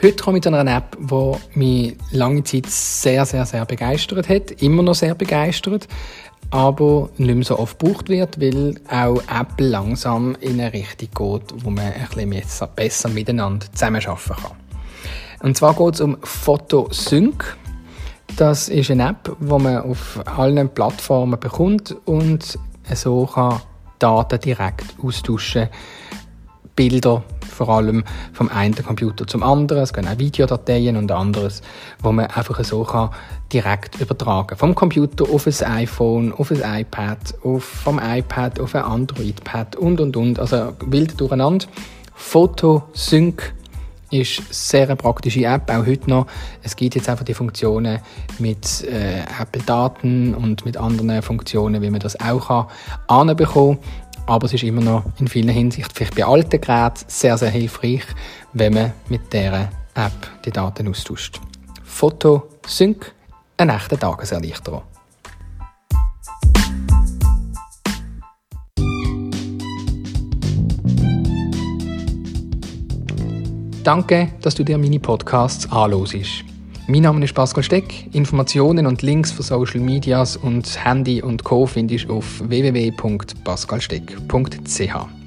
Heute komme ich zu einer App, die mich lange Zeit sehr, sehr, sehr begeistert hat. Immer noch sehr begeistert. Aber nicht mehr so oft gebraucht wird, weil auch Apple langsam in eine Richtung geht, wo man ein bisschen besser miteinander zusammenarbeiten kann. Und zwar geht es um Photosync. Das ist eine App, die man auf allen Plattformen bekommt und so kann Daten direkt austauschen Bilder vor allem vom einen Computer zum anderen. Es gehen auch Videodateien und anderes, wo man einfach so kann direkt übertragen Vom Computer auf ein iPhone, auf ein iPad, auf, vom iPad auf ein Android-Pad und und und. Also wild durcheinander. Photosync ist eine sehr praktische App, auch heute noch. Es gibt jetzt einfach die Funktionen mit äh, Apple-Daten und mit anderen Funktionen, wie man das auch kann, anbekommen aber es ist immer noch in vielen Hinsichten, vielleicht bei alten Geräten, sehr, sehr hilfreich, wenn man mit dieser App die Daten austauscht. Foto Sync, ein echter Tageserleichterung. Danke, dass du dir meine Podcasts anhörst. Mein Name ist Pascal Steck. Informationen und Links für Social Medias und Handy und Co. findest du auf www.pascalsteck.ch.